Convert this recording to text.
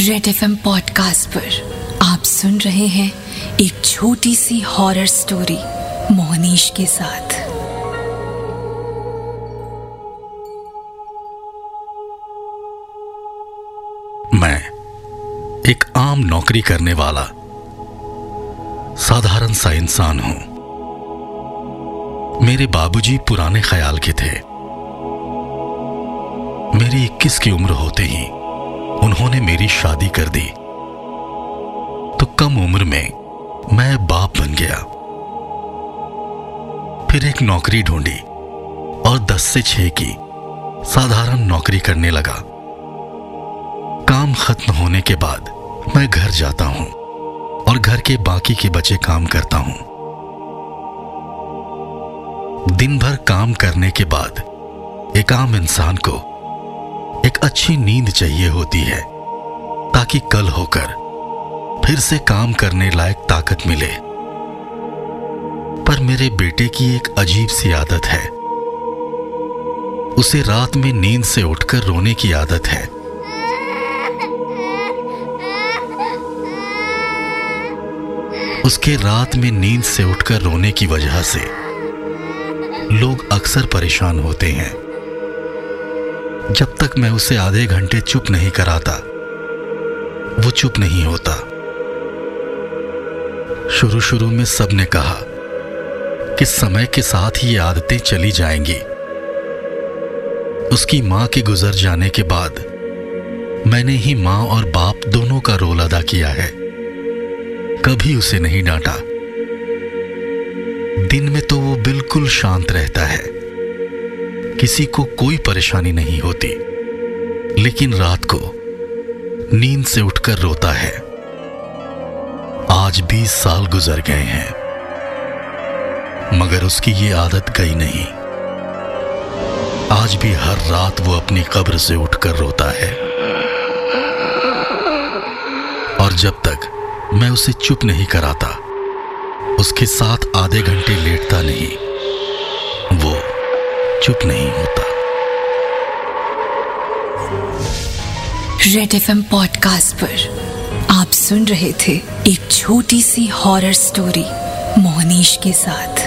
Red F M podcast पर आप सुन रहे हैं एक छोटी सी हॉरर स्टोरी मोहनीश के साथ। मैं एक आम नौकरी करने वाला, साधारण सा इंसान हूँ। मेरे बाबूजी पुराने ख्याल के थे। मेरी 21 की उम्र होते ही उन्होंने मेरी शादी कर दी। तो कम उम्र में मैं बाप बन गया। फिर एक नौकरी ढूंढी और 10 से 6 की साधारण नौकरी करने लगा। काम खत्म होने के बाद मैं घर जाता हूँ और घर के बाकी के बचे काम करता हूँ। दिन भर काम करने के बाद एक आम इंसान को एक अच्छी नींद चाहिए होती है। ताकि कल होकर फिर से काम करने लायक ताकत मिले। पर मेरे बेटे की एक अजीब सी आदत है। उसे रात में नींद से उठकर रोने की आदत है। उसके रात में नींद से उठकर रोने की वजह से लोग अक्सर परेशान होते हैं। जब तक मैं उसे आधे घंटे चुप नहीं कराता वो चुप नहीं होता। शुरू शुरू में सबने कहा कि समय के साथ ये आदतें चली जाएँगी। उसकी माँ के गुजर जाने के बाद मैंने ही माँ और बाप दोनों का रोल अदा किया है। कभी उसे नहीं डांटा। दिन में तो वो बिल्कुल शांत रहता है। किसी को कोई परेशानी नहीं होती। लेकिन रात को नींद से उठकर रोता है। आज बीस साल गुजर गए हैं, मगर उसकी ये आदत गई नहीं। आज भी हर रात वो अपनी कब्र से उठकर रोता है। और जब तक मैं उसे चुप नहीं कराता, उसके साथ आधे घंटे लेटता नहीं, वो चुप नहीं होता। रेड एफ़ एम पॉडकास्ट पर आप सुन रहे थे एक छोटी सी हॉरर स्टोरी मोहनीश के साथ।